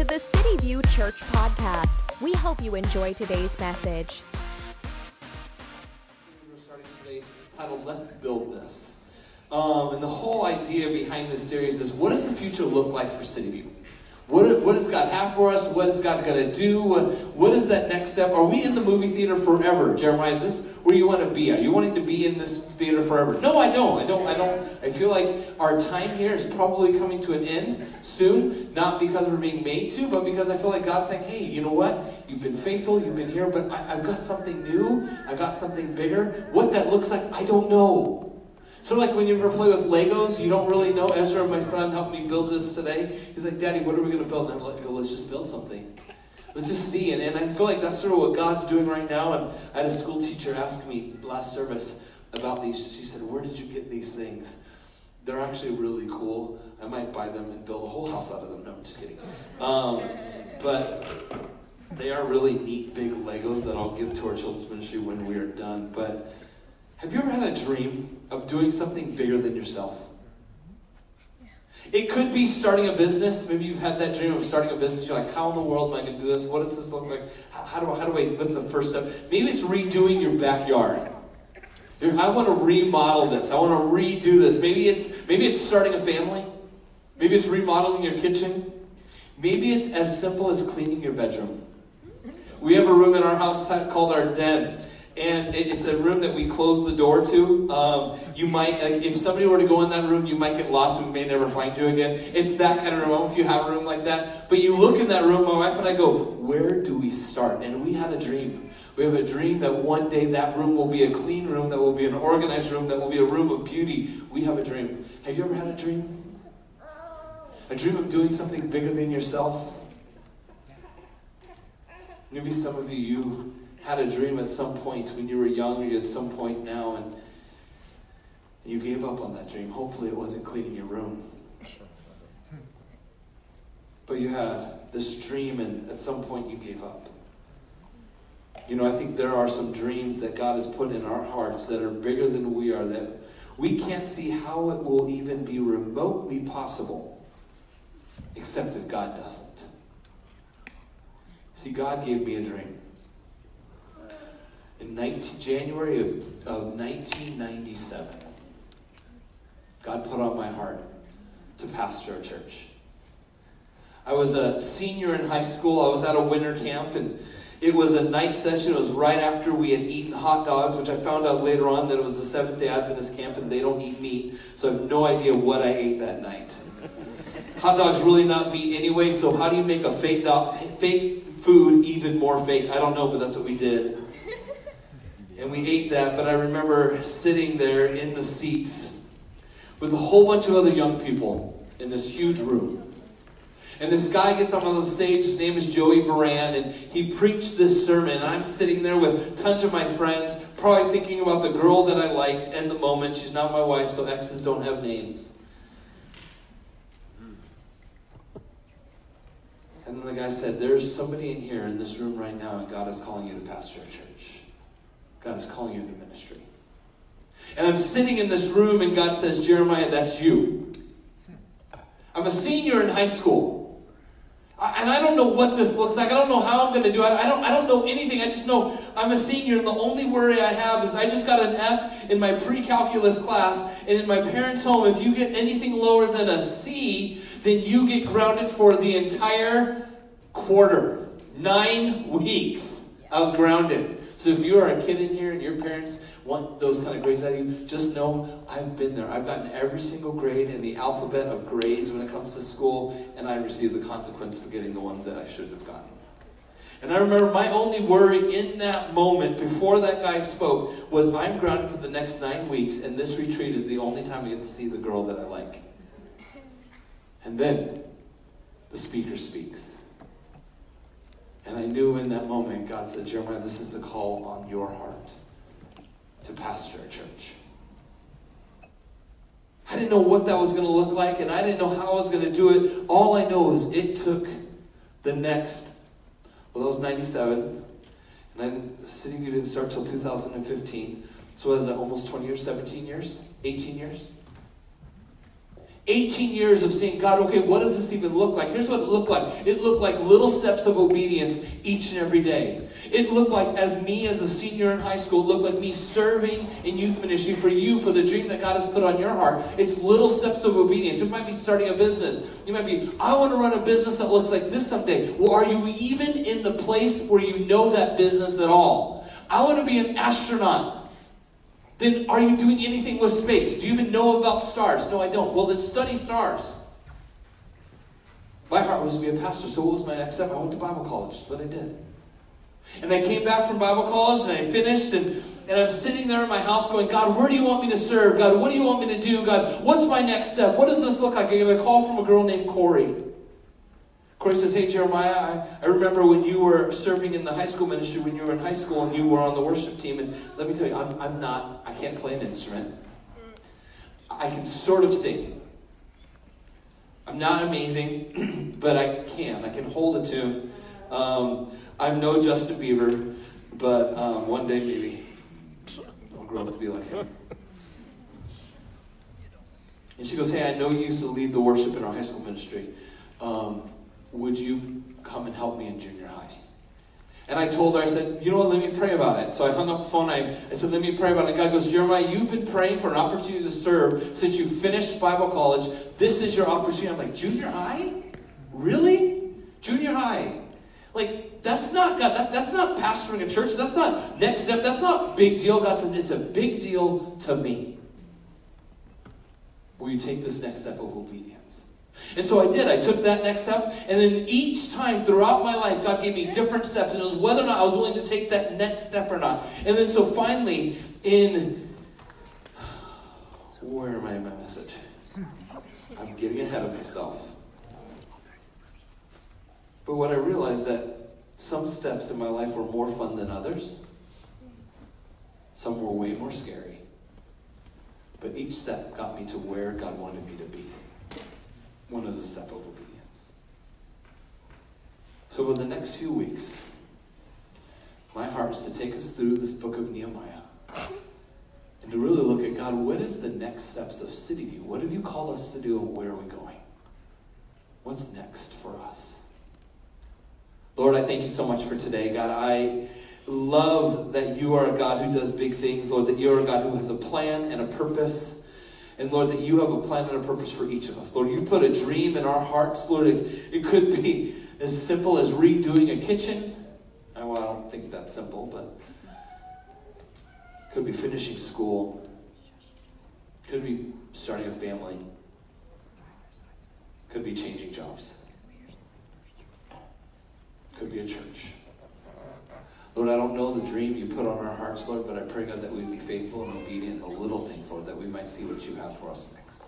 to the City View Church podcast. We hope you enjoy today's message. We're starting today titled Let's Build This. Um, and the whole idea behind this series is what does the future look like for City View? What, what does God have for us? What is God going to do? What, what is that next step? Are we in the movie theater forever? Jeremiah, is this where you want to be? Are you wanting to be in this theater forever? No, I don't. I don't. I don't. I feel like our time here is probably coming to an end soon. Not because we're being made to, but because I feel like God's saying, "Hey, you know what? You've been faithful. You've been here, but I, I've got something new. I've got something bigger. What that looks like, I don't know." Sort of like when you ever play with Legos, you don't really know. Ezra, my son, helped me build this today. He's like, Daddy, what are we going to build? And I go, let's just build something. Let's just see. And, and I feel like that's sort of what God's doing right now. And I had a school teacher ask me last service about these. She said, Where did you get these things? They're actually really cool. I might buy them and build a whole house out of them. No, I'm just kidding. Um, but they are really neat, big Legos that I'll give to our children's ministry when we are done. But have you ever had a dream of doing something bigger than yourself? It could be starting a business. Maybe you've had that dream of starting a business. You're like, how in the world am I going to do this? What does this look like? How, how do I, how do I, what's the first step? Maybe it's redoing your backyard. I want to remodel this. I want to redo this. Maybe it's, maybe it's starting a family. Maybe it's remodeling your kitchen. Maybe it's as simple as cleaning your bedroom. We have a room in our house called our den and it's a room that we close the door to. Um, you might, like, if somebody were to go in that room, you might get lost and we may never find you again. It's that kind of room. if you have a room like that, but you look in that room, my wife and I go, where do we start? And we had a dream. We have a dream that one day that room will be a clean room, that will be an organized room, that will be a room of beauty. We have a dream. Have you ever had a dream? A dream of doing something bigger than yourself? Maybe some of you, you had a dream at some point when you were young or at some point now and you gave up on that dream. Hopefully, it wasn't cleaning your room. But you had this dream, and at some point, you gave up. You know, I think there are some dreams that God has put in our hearts that are bigger than we are, that we can't see how it will even be remotely possible, except if God doesn't. See, God gave me a dream in 19, January of, of 1997, God put on my heart to pastor a church. I was a senior in high school. I was at a winter camp, and it was a night session. It was right after we had eaten hot dogs, which I found out later on that it was a Seventh day Adventist camp, and they don't eat meat, so I have no idea what I ate that night. hot dogs really not meat anyway, so how do you make a fake, dog, fake food even more fake? I don't know, but that's what we did and we ate that, but I remember sitting there in the seats with a whole bunch of other young people in this huge room. And this guy gets up on the stage, his name is Joey Baran, and he preached this sermon. And I'm sitting there with tons of my friends, probably thinking about the girl that I liked in the moment. She's not my wife, so exes don't have names. And then the guy said, There's somebody in here in this room right now, and God is calling you to pastor a church. God is calling you into ministry. And I'm sitting in this room, and God says, Jeremiah, that's you. I'm a senior in high school. and I don't know what this looks like. I don't know how I'm going to do it. I don't, I don't know anything. I just know I'm a senior, and the only worry I have is I just got an F in my pre calculus class, and in my parents' home, if you get anything lower than a C, then you get grounded for the entire quarter. Nine weeks. I was grounded. So if you are a kid in here and your parents want those kind of grades out of you, just know I've been there. I've gotten every single grade in the alphabet of grades when it comes to school, and I received the consequence for getting the ones that I shouldn't have gotten. And I remember my only worry in that moment before that guy spoke was I'm grounded for the next nine weeks, and this retreat is the only time I get to see the girl that I like. And then the speaker speaks. And I knew in that moment, God said, Jeremiah, this is the call on your heart to pastor a church. I didn't know what that was going to look like, and I didn't know how I was going to do it. All I know is it took the next, well, that was 97, and then the City View didn't start till 2015. So what is that, almost 20 years, 17 years, 18 years? 18 years of saying, God, okay, what does this even look like? Here's what it looked like it looked like little steps of obedience each and every day. It looked like, as me as a senior in high school, it looked like me serving in youth ministry for you, for the dream that God has put on your heart. It's little steps of obedience. It might be starting a business. You might be, I want to run a business that looks like this someday. Well, are you even in the place where you know that business at all? I want to be an astronaut then are you doing anything with space? Do you even know about stars? No, I don't. Well, then study stars. My heart was to be a pastor, so what was my next step? I went to Bible college. That's what I did. And I came back from Bible college and I finished, and, and I'm sitting there in my house going, God, where do you want me to serve? God, what do you want me to do? God, what's my next step? What does this look like? I get a call from a girl named Corey. Corey says, Hey, Jeremiah, I, I remember when you were serving in the high school ministry, when you were in high school and you were on the worship team. And let me tell you, I'm, I'm not, I can't play an instrument. I can sort of sing. I'm not amazing, but I can. I can hold a tune. Um, I'm no Justin Bieber, but um, one day maybe I'll grow up to be like him. And she goes, Hey, I know you used to lead the worship in our high school ministry. Um, would you come and help me in junior high? And I told her, I said, you know what, let me pray about it. So I hung up the phone. I, I said, let me pray about it. And God goes, Jeremiah, you've been praying for an opportunity to serve since you finished Bible college. This is your opportunity. I'm like, junior high? Really? Junior high? Like, that's not God, that, that's not pastoring a church. That's not next step. That's not big deal. God says, it's a big deal to me. Will you take this next step of obedience? And so I did. I took that next step. And then each time throughout my life, God gave me different steps. And it was whether or not I was willing to take that next step or not. And then so finally, in. Where am I in my message? I'm getting ahead of myself. But what I realized that some steps in my life were more fun than others. Some were way more scary. But each step got me to where God wanted me to be. One is a step of obedience. So, for the next few weeks, my heart is to take us through this book of Nehemiah and to really look at God, what is the next steps of City View? What have you called us to do and where are we going? What's next for us? Lord, I thank you so much for today. God, I love that you are a God who does big things, Lord, that you are a God who has a plan and a purpose. And Lord, that you have a plan and a purpose for each of us. Lord, you put a dream in our hearts. Lord, it, it could be as simple as redoing a kitchen. Uh, well, I don't think that's simple, but could be finishing school. Could be starting a family. Could be changing jobs. Could be a church. Lord, I don't know the dream you put on our hearts, Lord, but I pray, God, that we'd be faithful and obedient in the little things, Lord, that we might see what you have for us next.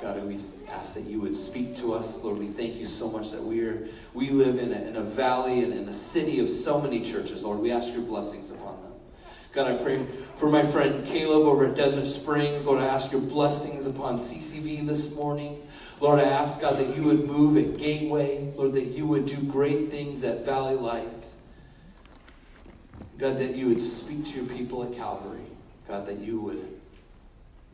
God, we ask that you would speak to us. Lord, we thank you so much that we are we live in a, in a valley and in a city of so many churches. Lord, we ask your blessings upon them. God, I pray for my friend Caleb over at Desert Springs. Lord, I ask your blessings upon CCV this morning. Lord, I ask, God, that you would move at Gateway. Lord, that you would do great things at Valley Life. God, that you would speak to your people at Calvary. God, that you would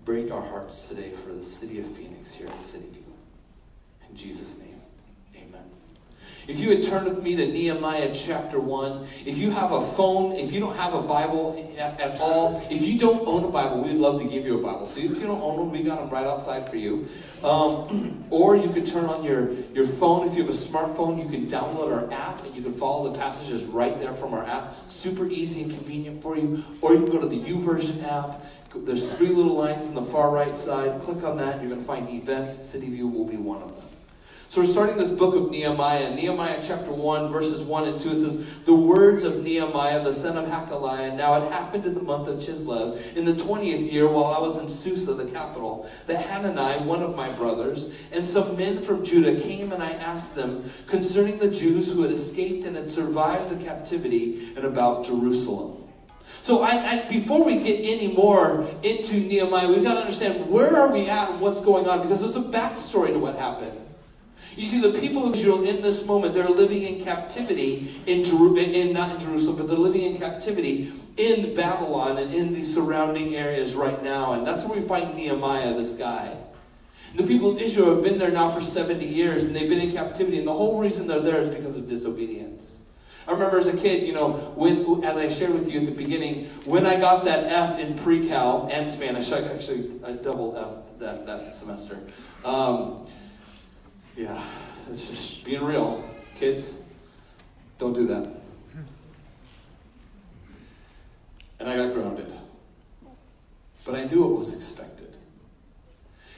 break our hearts today for the city of Phoenix here at City View. In Jesus'. If you would turn with me to Nehemiah chapter 1, if you have a phone, if you don't have a Bible at, at, all, if you don't own a Bible, we'd love to give you a Bible. So if you don't own one, we got them right outside for you. Um, or you can turn on your, your phone. If you have a smartphone, you can download our app and you can follow the passages right there from our app. Super easy and convenient for you. Or you can go to the YouVersion app. There's three little lines on the far right side. Click on that, you're going to find events. City View will be one of them. So we're starting this book of Nehemiah. Nehemiah chapter 1, verses 1 and 2 says, The words of Nehemiah, the son of Hacaliah, Now it happened in the month of Chislev, in the 20th year, while I was in Susa, the capital, that Hanani, one of my brothers, and some men from Judah came and I asked them concerning the Jews who had escaped and had survived the captivity and about Jerusalem. So I, I, before we get any more into Nehemiah, we've got to understand where are we at and what's going on because there's a backstory to what happened. You see, the people of Israel in this moment, they're living in captivity in, Jeru- in not in Jerusalem, but they're living in captivity in Babylon and in the surrounding areas right now. And that's where we find Nehemiah, this guy. The people of Israel have been there now for 70 years and they've been in captivity, and the whole reason they're there is because of disobedience. I remember as a kid, you know, when, as I shared with you at the beginning, when I got that F in pre-cal and Spanish, I actually I double F that, that semester. Um, yeah, it's just being real. Kids, don't do that. And I got grounded. But I knew it was expected.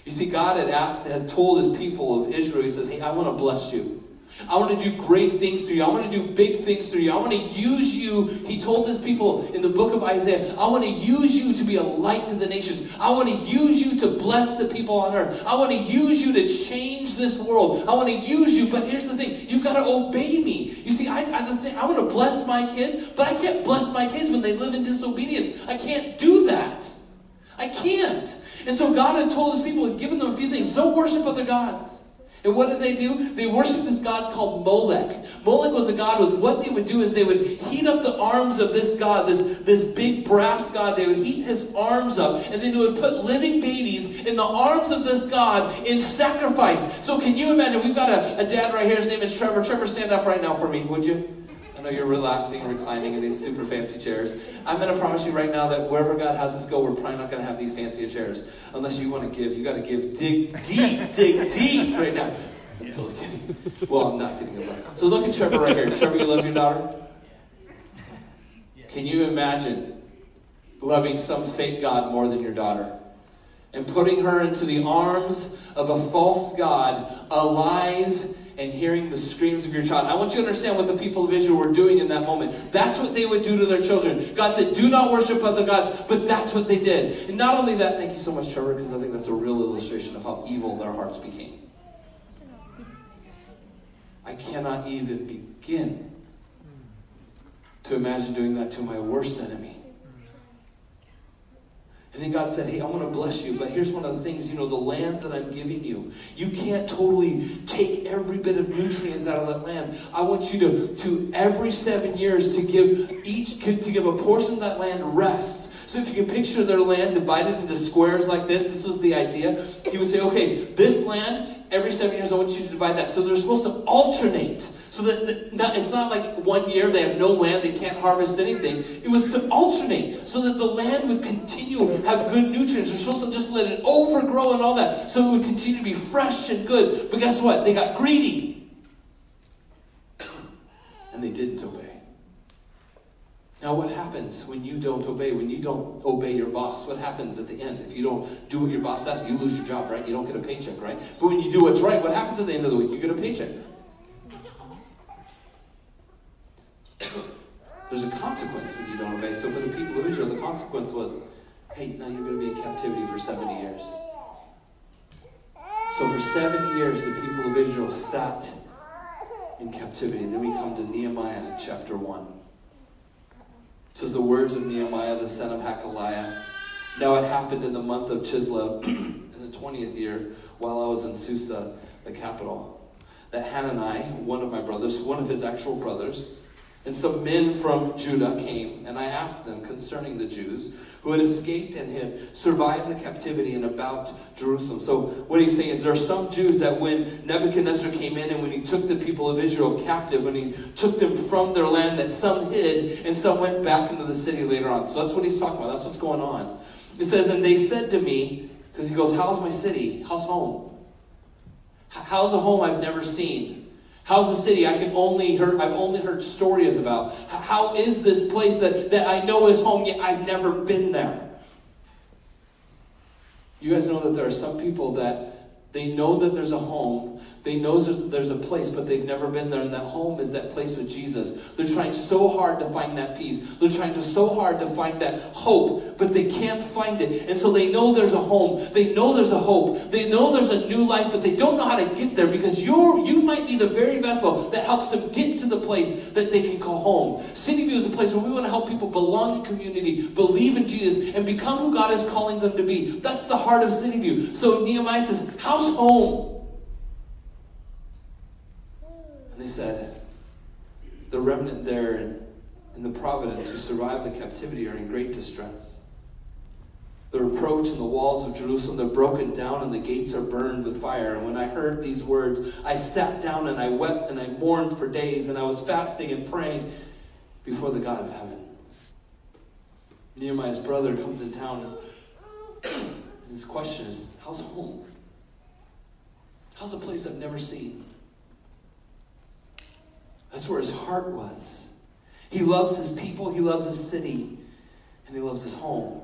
You see, God had asked, had told his people of Israel, he says, Hey, I want to bless you. I want to do great things through you. I want to do big things through you. I want to use you. He told his people in the book of Isaiah, I want to use you to be a light to the nations. I want to use you to bless the people on earth. I want to use you to change this world. I want to use you, but here's the thing you've got to obey me. You see, I, I, I want to bless my kids, but I can't bless my kids when they live in disobedience. I can't do that. I can't. And so God had told his people, had given them a few things. Don't worship other gods. And what did they do? They worshiped this god called Molech. Molech was a god, was what they would do is they would heat up the arms of this god, this, this big brass god. They would heat his arms up, and then they would put living babies in the arms of this god in sacrifice. So can you imagine? We've got a, a dad right here, his name is Trevor. Trevor, stand up right now for me, would you? Know you're relaxing and reclining in these super fancy chairs. I'm going to promise you right now that wherever God has us go, we're probably not going to have these fancier chairs. Unless you want to give. You got to give. Dig deep, dig deep right now. I'm totally kidding. Well, I'm not kidding about it. So look at Trevor right here. Trevor, you love your daughter? Can you imagine loving some fake God more than your daughter? And putting her into the arms of a false God, alive and hearing the screams of your child. I want you to understand what the people of Israel were doing in that moment. That's what they would do to their children. God said, Do not worship other gods, but that's what they did. And not only that, thank you so much, Trevor, because I think that's a real illustration of how evil their hearts became. I cannot even begin to imagine doing that to my worst enemy. And then God said, Hey, I want to bless you, but here's one of the things you know, the land that I'm giving you, you can't totally take every bit of nutrients out of that land. I want you to, to every seven years, to give each, to give a portion of that land rest. So if you can picture their land divided into squares like this, this was the idea. He would say, okay, this land, every seven years, I want you to divide that. So they're supposed to alternate. So that, it's not like one year they have no land, they can't harvest anything. It was to alternate so that the land would continue have good nutrients. They're supposed to just let it overgrow and all that. So it would continue to be fresh and good. But guess what? They got greedy. And they didn't obey. Now, what happens when you don't obey? When you don't obey your boss? What happens at the end? If you don't do what your boss asks, you lose your job, right? You don't get a paycheck, right? But when you do what's right, what happens at the end of the week? You get a paycheck. There's a consequence when you don't obey. So for the people of Israel, the consequence was, hey, now you're going to be in captivity for 70 years. So for 70 years, the people of Israel sat in captivity. And then we come to Nehemiah chapter 1. Says the words of Nehemiah, the son of Hacaliah. Now it happened in the month of Chislev, in the 20th year, while I was in Susa, the capital, that Hanani, one of my brothers, one of his actual brothers, and some men from Judah came, and I asked them concerning the Jews who had escaped and had survived the captivity in about Jerusalem. So, what he's saying is there are some Jews that when Nebuchadnezzar came in and when he took the people of Israel captive, when he took them from their land, that some hid and some went back into the city later on. So, that's what he's talking about. That's what's going on. It says, And they said to me, because he goes, How's my city? How's home? How's a home I've never seen? How's the city I can only heard I've only heard stories about? How is this place that, that I know is home yet I've never been there? You guys know that there are some people that they know that there's a home. They know there's a place, but they've never been there. And that home is that place with Jesus. They're trying so hard to find that peace. They're trying to so hard to find that hope, but they can't find it. And so they know there's a home. They know there's a hope. They know there's a new life, but they don't know how to get there because you're you might be the very vessel that helps them get to the place that they can call home. City View is a place where we want to help people belong in community, believe in Jesus, and become who God is calling them to be. That's the heart of City View. So Nehemiah says, How home. And they said, the remnant there in, in the providence who survived the captivity are in great distress. the reproach and the walls of Jerusalem, they're broken down and the gates are burned with fire. And when I heard these words, I sat down and I wept and I mourned for days, and I was fasting and praying before the God of heaven. Nehemiah's brother comes in town, and his question is, How's home? How's a place I've never seen? That's where his heart was. He loves his people, he loves his city, and he loves his home.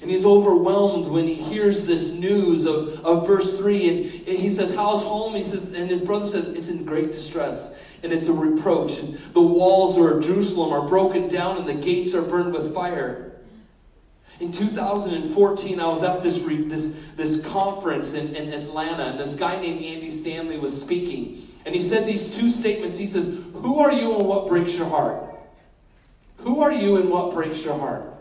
And he's overwhelmed when he hears this news of, of verse 3. And, and he says, How's home? He says, and his brother says, It's in great distress. And it's a reproach. And the walls of Jerusalem are broken down and the gates are burned with fire. In 2014, I was at this, this, this conference in, in Atlanta, and this guy named Andy Stanley was speaking. And he said these two statements. He says, Who are you and what breaks your heart? Who are you and what breaks your heart?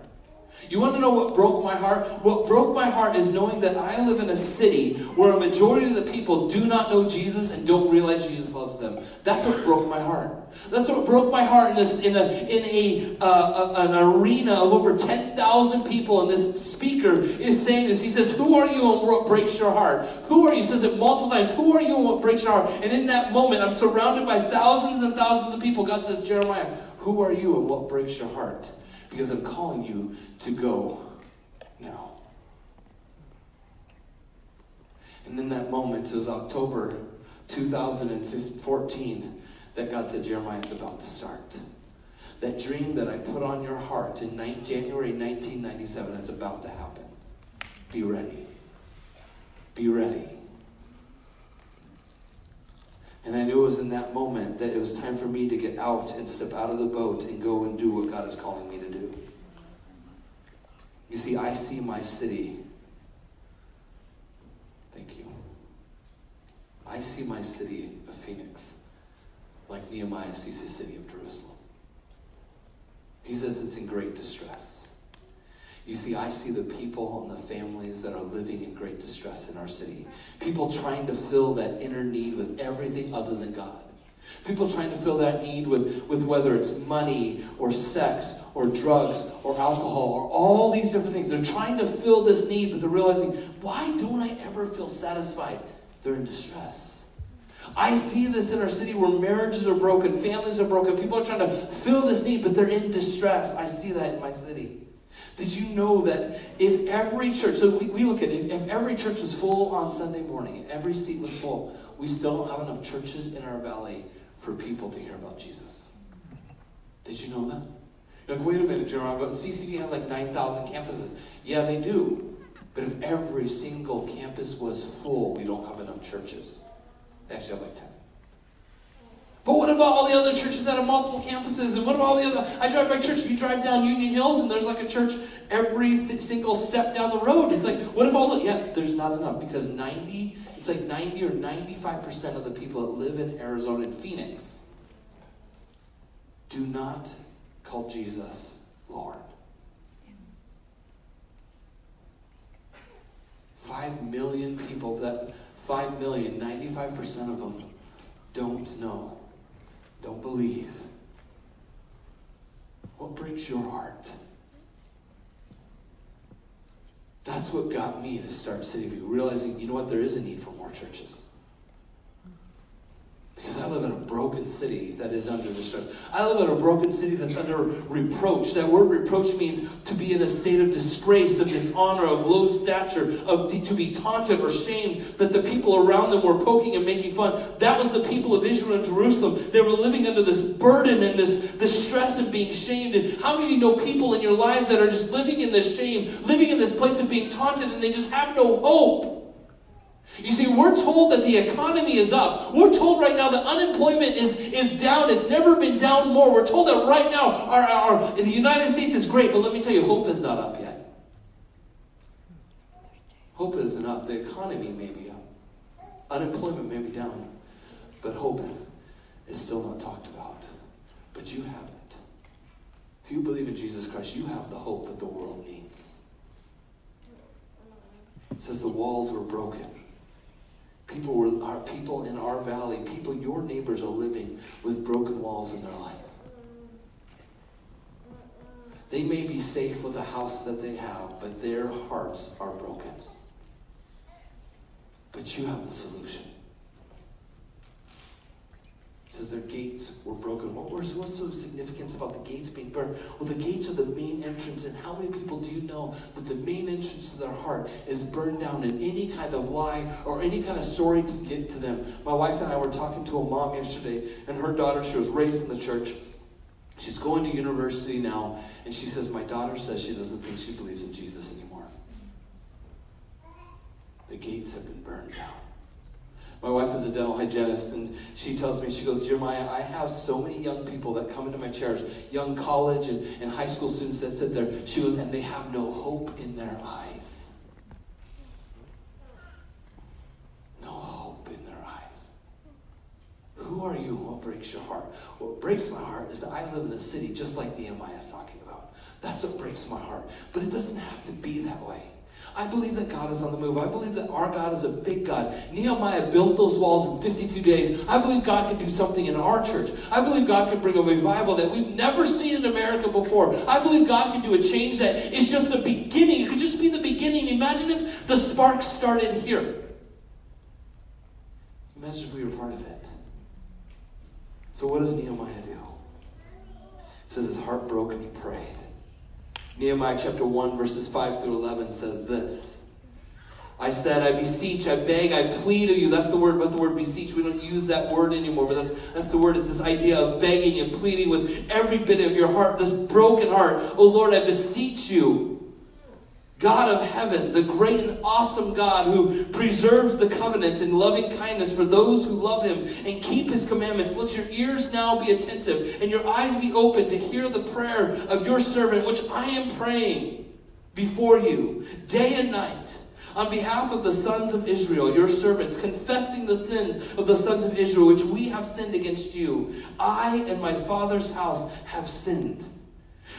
You want to know what broke my heart? What broke my heart is knowing that I live in a city where a majority of the people do not know Jesus and don't realize Jesus loves them. That's what broke my heart. That's what broke my heart in this in a in a, uh, a an arena of over ten thousand people. And this speaker is saying this. He says, "Who are you and what breaks your heart? Who are you?" He says it multiple times. Who are you and what breaks your heart? And in that moment, I'm surrounded by thousands and thousands of people. God says, Jeremiah, who are you and what breaks your heart? Because I'm calling you to go now. And in that moment, it was October 2014 that God said, Jeremiah, it's about to start. That dream that I put on your heart in January 1997, it's about to happen. Be ready. Be ready. And I knew it was in that moment that it was time for me to get out and step out of the boat and go and do what God is calling me to do. You see, I see my city. Thank you. I see my city of Phoenix like Nehemiah sees his city of Jerusalem. He says it's in great distress. You see, I see the people and the families that are living in great distress in our city. People trying to fill that inner need with everything other than God. People trying to fill that need with, with whether it's money or sex or drugs or alcohol or all these different things. They're trying to fill this need, but they're realizing, why don't I ever feel satisfied? They're in distress. I see this in our city where marriages are broken, families are broken, people are trying to fill this need, but they're in distress. I see that in my city. Did you know that if every church, so we, we look at it, if every church was full on Sunday morning, every seat was full, we still don't have enough churches in our valley for people to hear about Jesus. Did you know that? You're like, wait a minute, Jeremiah, but CCV has like 9,000 campuses. Yeah, they do. But if every single campus was full, we don't have enough churches. They actually have like 10. But what about all the other churches that have multiple campuses? And what about all the other? I drive by church. You drive down Union Hills, and there's like a church every single step down the road. It's like, what if all the? Yeah, there's not enough because 90. It's like 90 or 95 percent of the people that live in Arizona and Phoenix do not call Jesus Lord. Five million people. That five million, 95 percent of them don't know believe. What breaks your heart? That's what got me to start City View, realizing, you know what, there is a need for more churches. Because I live in a broken city that is under distress. I live in a broken city that's under reproach. That word reproach means to be in a state of disgrace, of dishonor, of low stature, of to be taunted or shamed, that the people around them were poking and making fun. That was the people of Israel and Jerusalem. They were living under this burden and this, this stress of being shamed. And how many of you know people in your lives that are just living in this shame, living in this place of being taunted, and they just have no hope? You see, we're told that the economy is up. We're told right now that unemployment is, is down. It's never been down more. We're told that right now our, our, the United States is great, but let me tell you, hope is not up yet. Hope isn't up. The economy may be up. Unemployment may be down. But hope is still not talked about. But you have it. If you believe in Jesus Christ, you have the hope that the world needs. It says the walls were broken People were our people in our valley, people your neighbors are living with broken walls in their life. They may be safe with the house that they have, but their hearts are broken. But you have the solution. Says their gates were broken. What was what's so significance about the gates being burned? Well, the gates are the main entrance, and how many people do you know that the main entrance to their heart is burned down in any kind of lie or any kind of story to get to them? My wife and I were talking to a mom yesterday, and her daughter, she was raised in the church. She's going to university now, and she says, My daughter says she doesn't think she believes in Jesus anymore. The gates have been burned down. My wife is a dental hygienist, and she tells me, she goes, Jeremiah, I have so many young people that come into my chairs, young college and, and high school students that sit there. She goes, and they have no hope in their eyes. No hope in their eyes. Who are you? What breaks your heart? What breaks my heart is I live in a city just like Nehemiah is talking about. That's what breaks my heart. But it doesn't have to be that way. I believe that God is on the move. I believe that our God is a big God. Nehemiah built those walls in 52 days. I believe God can do something in our church. I believe God can bring a revival that we've never seen in America before. I believe God can do a change that is just the beginning. It could just be the beginning. Imagine if the spark started here. Imagine if we were part of it. So, what does Nehemiah do? It says his heart broke and he prayed. Nehemiah chapter 1, verses 5 through 11 says this. I said, I beseech, I beg, I plead of you. That's the word, but the word beseech, we don't use that word anymore, but that's, that's the word. It's this idea of begging and pleading with every bit of your heart, this broken heart. Oh Lord, I beseech you. God of heaven, the great and awesome God who preserves the covenant and loving kindness for those who love him and keep his commandments, let your ears now be attentive and your eyes be open to hear the prayer of your servant, which I am praying before you day and night. On behalf of the sons of Israel, your servants, confessing the sins of the sons of Israel, which we have sinned against you, I and my father's house have sinned.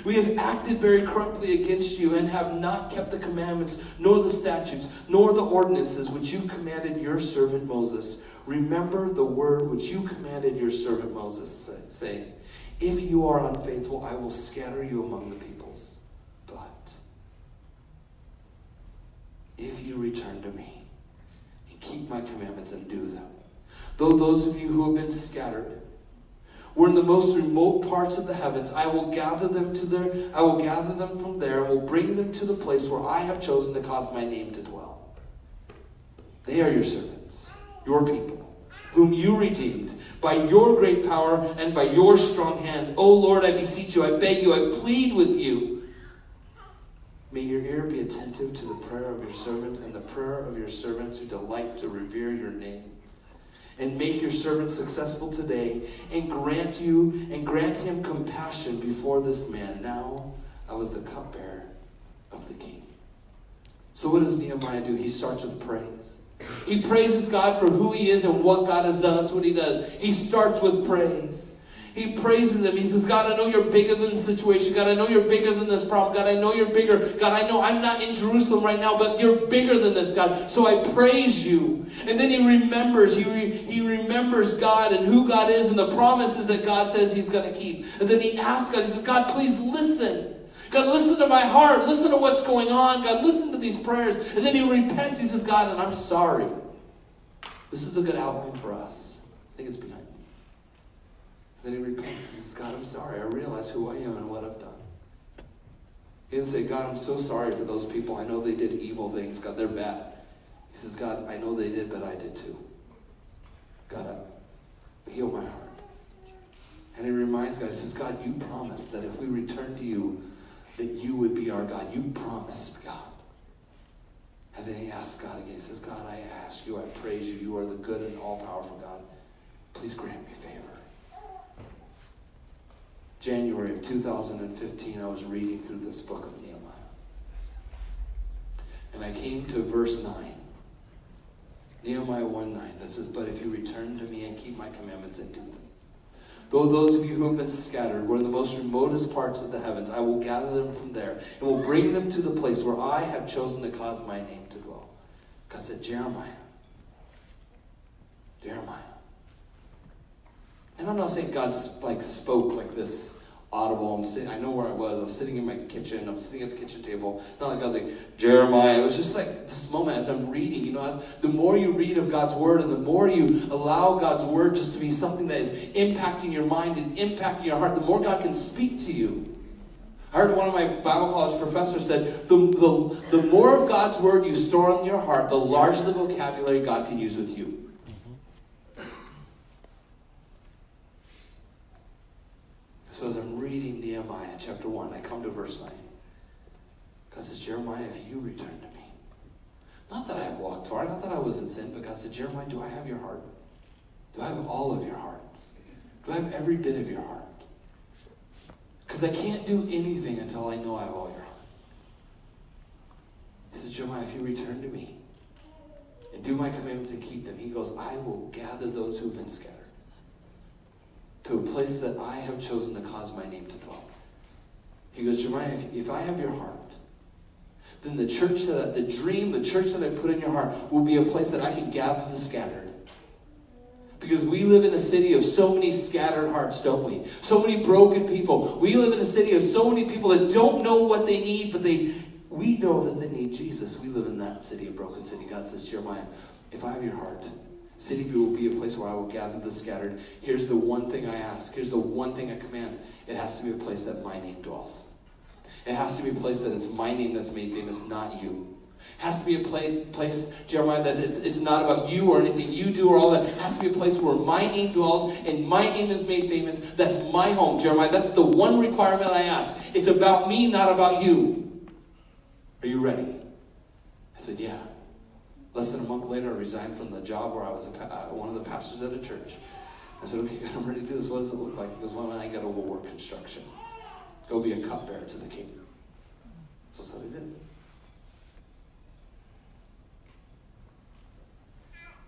We have acted very corruptly against you and have not kept the commandments, nor the statutes, nor the ordinances which you commanded your servant Moses. Remember the word which you commanded your servant Moses, saying, If you are unfaithful, I will scatter you among the peoples. But if you return to me and keep my commandments and do them, though those of you who have been scattered, we're in the most remote parts of the heavens. I will gather them to their I will gather them from there and will bring them to the place where I have chosen to cause my name to dwell. They are your servants, your people, whom you redeemed by your great power and by your strong hand. O Lord, I beseech you, I beg you, I plead with you. May your ear be attentive to the prayer of your servant and the prayer of your servants who delight to revere your name and make your servant successful today and grant you and grant him compassion before this man. Now I was the cupbearer of the king. So what does Nehemiah do? He starts with praise. He praises God for who he is and what God has done. That's what he does. He starts with praise. He praises him. He says, God, I know you're bigger than the situation. God, I know you're bigger than this problem. God, I know you're bigger. God, I know I'm not in Jerusalem right now, but you're bigger than this, God. So I praise you. And then he remembers. He, re, he remembers God and who God is and the promises that God says he's going to keep. And then he asks God, he says, God, please listen. God, listen to my heart. Listen to what's going on. God, listen to these prayers. And then he repents. He says, God, and I'm sorry. This is a good outline for us. I think it's behind. Then he repents and says, God, I'm sorry. I realize who I am and what I've done. He didn't say, God, I'm so sorry for those people. I know they did evil things. God, they're bad. He says, God, I know they did, but I did too. God, I, heal my heart. And he reminds God, he says, God, you promised that if we return to you, that you would be our God. You promised, God. And then he asks God again. He says, God, I ask you, I praise you. You are the good and all powerful God. Please grant me favor. January of 2015, I was reading through this book of Nehemiah. And I came to verse 9. Nehemiah 1 9 that says, But if you return to me and keep my commandments and do them, though those of you who have been scattered were in the most remotest parts of the heavens, I will gather them from there and will bring them to the place where I have chosen to cause my name to dwell. God said, Jeremiah, Jeremiah. And I'm not saying God like spoke like this audible. I'm sitting, I know where I was. I was sitting in my kitchen. I'm sitting at the kitchen table. Not like I was like, Jeremiah. It was just like this moment as I'm reading. You know, the more you read of God's word and the more you allow God's word just to be something that is impacting your mind and impacting your heart, the more God can speak to you. I heard one of my Bible college professors said, the, the, the more of God's word you store in your heart, the larger the vocabulary God can use with you. So as I'm reading Nehemiah chapter 1, I come to verse 9. God says, Jeremiah, if you return to me, not that I have walked far, not that I was in sin, but God said, Jeremiah, do I have your heart? Do I have all of your heart? Do I have every bit of your heart? Because I can't do anything until I know I have all your heart. He says, Jeremiah, if you return to me and do my commandments and keep them, he goes, I will gather those who've been scattered to a place that I have chosen to cause my name to dwell. He goes, Jeremiah, if, I have your heart, then the church that the dream, the church that I put in your heart will be a place that I can gather the scattered. Because we live in a city of so many scattered hearts, don't we? So many broken people. We live in a city of so many people that don't know what they need, but they we know that they need Jesus. We live in that city, a broken city. God says, Jeremiah, if I have your heart, City View will be a place where I will gather the scattered. Here's the one thing I ask. Here's the one thing I command. It has to be a place that my name dwells. It has to be a place that it's my name that's made famous, not you. It has to be a play, place, Jeremiah, that it's, it's not about you or anything you do or all that. It has to be a place where my name dwells and my name is made famous. That's my home, Jeremiah. That's the one requirement I ask. It's about me, not about you. Are you ready? I said, Yeah. Less than a month later, I resigned from the job where I was pa- uh, one of the pastors at a church. I said, okay, I'm ready to do this. What does it look like? He goes, well, I got to work construction. Go be a cupbearer to the king. So that's what he did.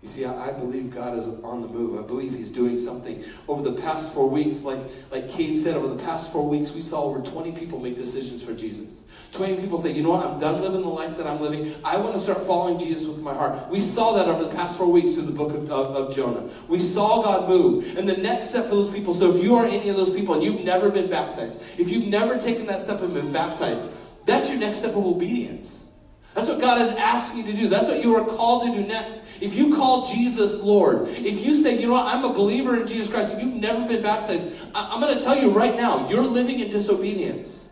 You see, I, I believe God is on the move. I believe He's doing something. Over the past four weeks, like, like Katie said, over the past four weeks, we saw over 20 people make decisions for Jesus. 20 people say, you know what, I'm done living the life that I'm living. I want to start following Jesus with my heart. We saw that over the past four weeks through the book of, of, of Jonah. We saw God move. And the next step for those people, so if you are any of those people and you've never been baptized, if you've never taken that step and been baptized, that's your next step of obedience. That's what God is asking you to do. That's what you are called to do next. If you call Jesus Lord, if you say, you know what, I'm a believer in Jesus Christ, if you've never been baptized, I- I'm going to tell you right now, you're living in disobedience.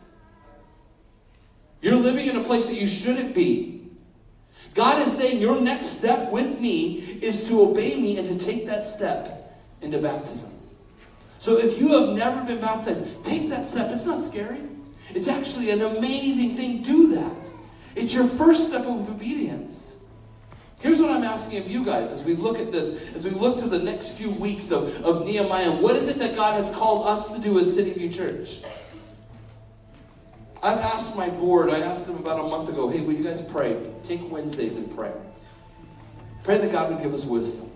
You're living in a place that you shouldn't be. God is saying your next step with me is to obey me and to take that step into baptism. So if you have never been baptized, take that step. It's not scary. It's actually an amazing thing. Do that. It's your first step of obedience. Here's what I'm asking of you guys as we look at this, as we look to the next few weeks of, of Nehemiah. What is it that God has called us to do as City View Church? I've asked my board, I asked them about a month ago, hey, will you guys pray? Take Wednesdays and pray. Pray that God would give us wisdom.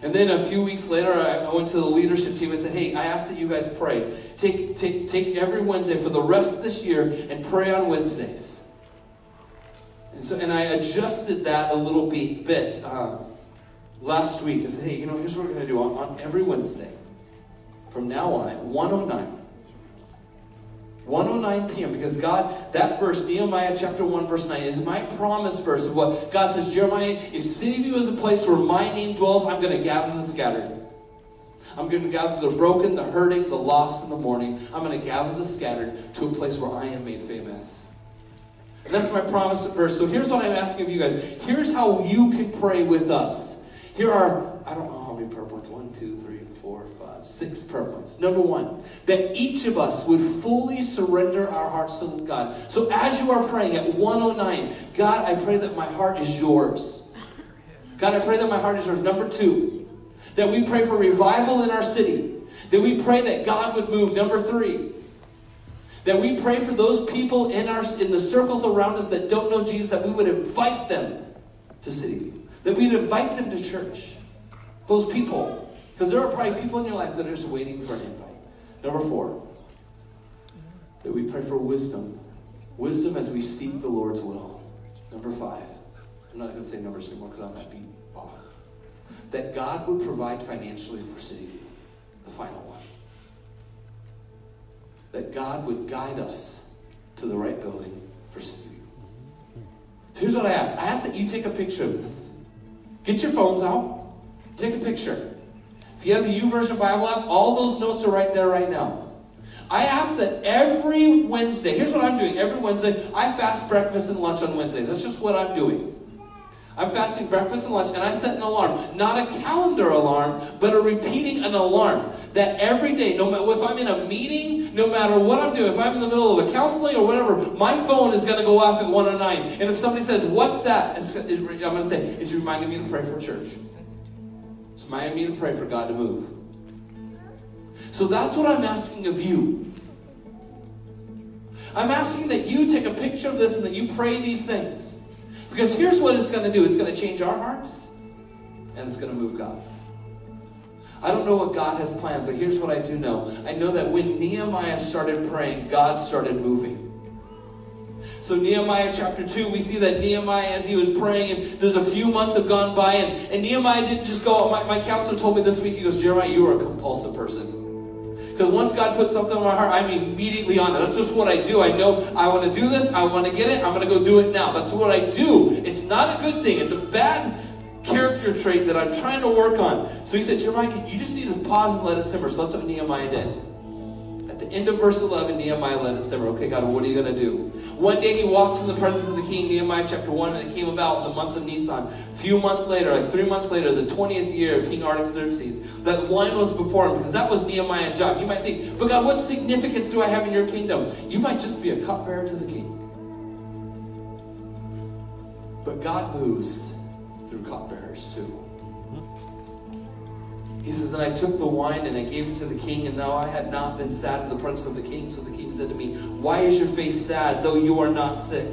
And then a few weeks later, I went to the leadership team and said, hey, I asked that you guys pray. Take, take, take every Wednesday for the rest of this year and pray on Wednesdays. And so, and I adjusted that a little bit, bit uh, last week. I said, hey, you know, here's what we're going to do on, on every Wednesday. From now on at 109, 109 p.m. Because God, that verse, Nehemiah chapter 1, verse 9, is my promise verse of what God says, Jeremiah, if City View is a place where my name dwells, I'm going to gather the scattered. I'm going to gather the broken, the hurting, the lost in the morning. I'm going to gather the scattered to a place where I am made famous. And that's my promise verse. So here's what I'm asking of you guys. Here's how you can pray with us. Here are, I don't know how many prayer points. One, two, three, six prayer. Number one, that each of us would fully surrender our hearts to God. So as you are praying at 109, God, I pray that my heart is yours. God, I pray that my heart is yours. Number two, that we pray for revival in our city. That we pray that God would move. Number three, that we pray for those people in our in the circles around us that don't know Jesus, that we would invite them to City That we'd invite them to church. Those people. Because there are probably people in your life that are just waiting for an invite. Number four, that we pray for wisdom. Wisdom as we seek the Lord's will. Number five, I'm not going to say numbers anymore because I might be off. That God would provide financially for City View. The final one. that God would guide us to the right building for City. Here's what I ask I ask that you take a picture of this. Get your phones out, take a picture. If you have the U YouVersion Bible app, all those notes are right there right now. I ask that every Wednesday, here's what I'm doing. Every Wednesday, I fast breakfast and lunch on Wednesdays. That's just what I'm doing. I'm fasting breakfast and lunch, and I set an alarm. Not a calendar alarm, but a repeating an alarm. That every day, no matter if I'm in a meeting, no matter what I'm doing, if I'm in the middle of a counseling or whatever, my phone is going to go off at 109. And if somebody says, What's that? I'm going to say, It's reminding me to pray for church. It's reminding me to pray for God to move. So that's what I'm asking of you. I'm asking that you take a picture of this and that you pray these things. Because here's what it's going to do it's going to change our hearts and it's going to move God's. I don't know what God has planned, but here's what I do know. I know that when Nehemiah started praying, God started moving. So, Nehemiah chapter 2, we see that Nehemiah, as he was praying, and there's a few months have gone by, and, and Nehemiah didn't just go. My, my counselor told me this week, he goes, Jeremiah, you are a compulsive person. Because once God puts something in my heart, I'm immediately on it. That's just what I do. I know I want to do this. I want to get it. I'm going to go do it now. That's what I do. It's not a good thing. It's a bad character trait that I'm trying to work on. So he said, Jeremiah, you just need to pause and let it simmer. So that's what Nehemiah did. The end of verse 11, Nehemiah let it simmer. Okay, God, what are you going to do? One day he walks in the presence of the king, Nehemiah chapter 1, and it came about in the month of Nisan. A few months later, like three months later, the 20th year of King Artaxerxes, that wine was before him because that was Nehemiah's job. You might think, but God, what significance do I have in your kingdom? You might just be a cupbearer to the king. But God moves through cupbearers too. Hmm. He says, And I took the wine and I gave it to the king, and now I had not been sad in the presence of the king. So the king said to me, Why is your face sad, though you are not sick?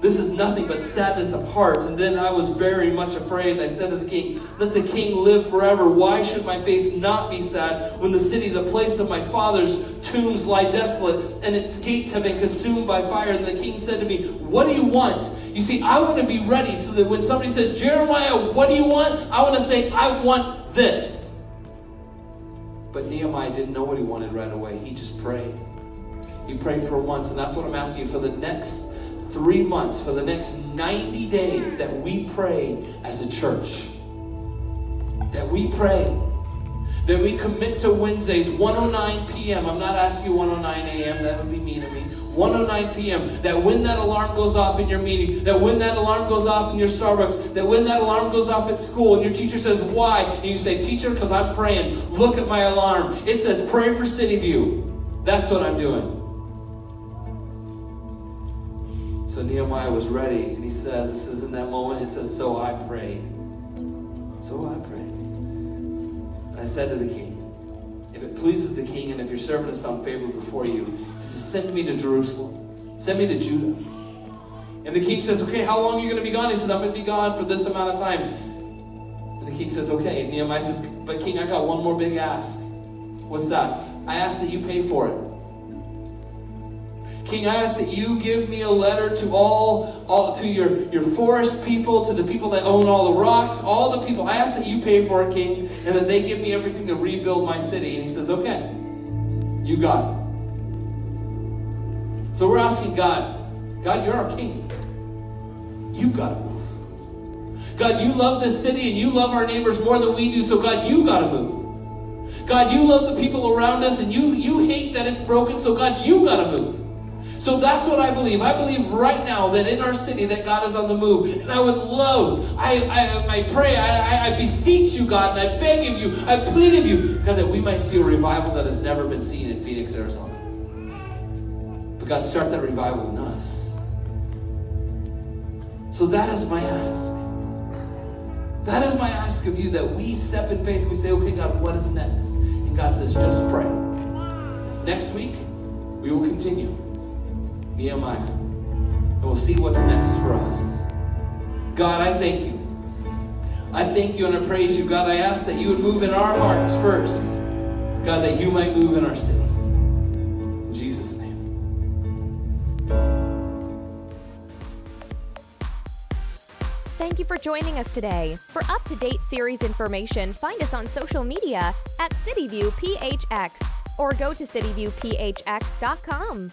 This is nothing but sadness of heart. And then I was very much afraid. And I said to the king, Let the king live forever. Why should my face not be sad when the city, the place of my father's tombs, lie desolate and its gates have been consumed by fire? And the king said to me, What do you want? You see, I want to be ready so that when somebody says, Jeremiah, what do you want? I want to say, I want this. But Nehemiah didn't know what he wanted right away. He just prayed. He prayed for once. And that's what I'm asking you for the next three months, for the next 90 days, that we pray as a church. That we pray. That we commit to Wednesdays, 109 p.m. I'm not asking you 109 a.m., that would be mean of me. 109 p.m. That when that alarm goes off in your meeting, that when that alarm goes off in your Starbucks, that when that alarm goes off at school and your teacher says, Why? And you say, Teacher, because I'm praying. Look at my alarm. It says, Pray for City View. That's what I'm doing. So Nehemiah was ready, and he says, This is in that moment, it says, So I prayed. So I prayed. And I said to the king, If it pleases the king, and if your servant has found favor before you, he says, Send me to Jerusalem. Send me to Judah. And the king says, Okay, how long are you going to be gone? He says, I'm going to be gone for this amount of time. And the king says, Okay. And Nehemiah says, But king, I got one more big ask. What's that? I ask that you pay for it. King, I ask that you give me a letter to all, all to your, your forest people, to the people that own all the rocks, all the people. I ask that you pay for it, King, and that they give me everything to rebuild my city. And he says, Okay, you got it. So we're asking God, God, you're our king. You've got to move. God, you love this city and you love our neighbors more than we do, so God, you got to move. God, you love the people around us and you, you hate that it's broken, so God, you got to move. So that's what I believe. I believe right now that in our city that God is on the move. And I would love, I, I, I pray, I, I beseech you, God, and I beg of you, I plead of you, God, that we might see a revival that has never been seen in Phoenix, Arizona. But God, start that revival in us. So that is my ask. That is my ask of you that we step in faith. We say, okay, God, what is next? And God says, just pray. Next week, we will continue. Nehemiah. And we'll see what's next for us. God, I thank you. I thank you and I praise you. God, I ask that you would move in our hearts first. God, that you might move in our city. In Jesus' name. Thank you for joining us today. For up to date series information, find us on social media at CityViewPHX or go to cityviewphx.com.